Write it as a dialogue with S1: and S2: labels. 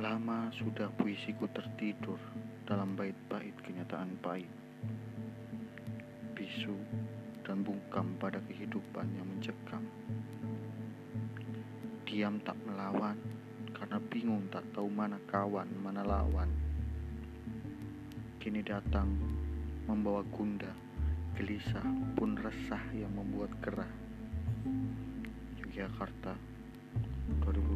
S1: lama Sudah puisiku tertidur dalam bait-bait kenyataan pahit. Bisu dan bungkam pada kehidupan yang mencekam. Diam tak melawan karena bingung tak tahu mana kawan, mana lawan. Kini datang membawa gundah, gelisah pun resah yang membuat gerah. Yogyakarta 2000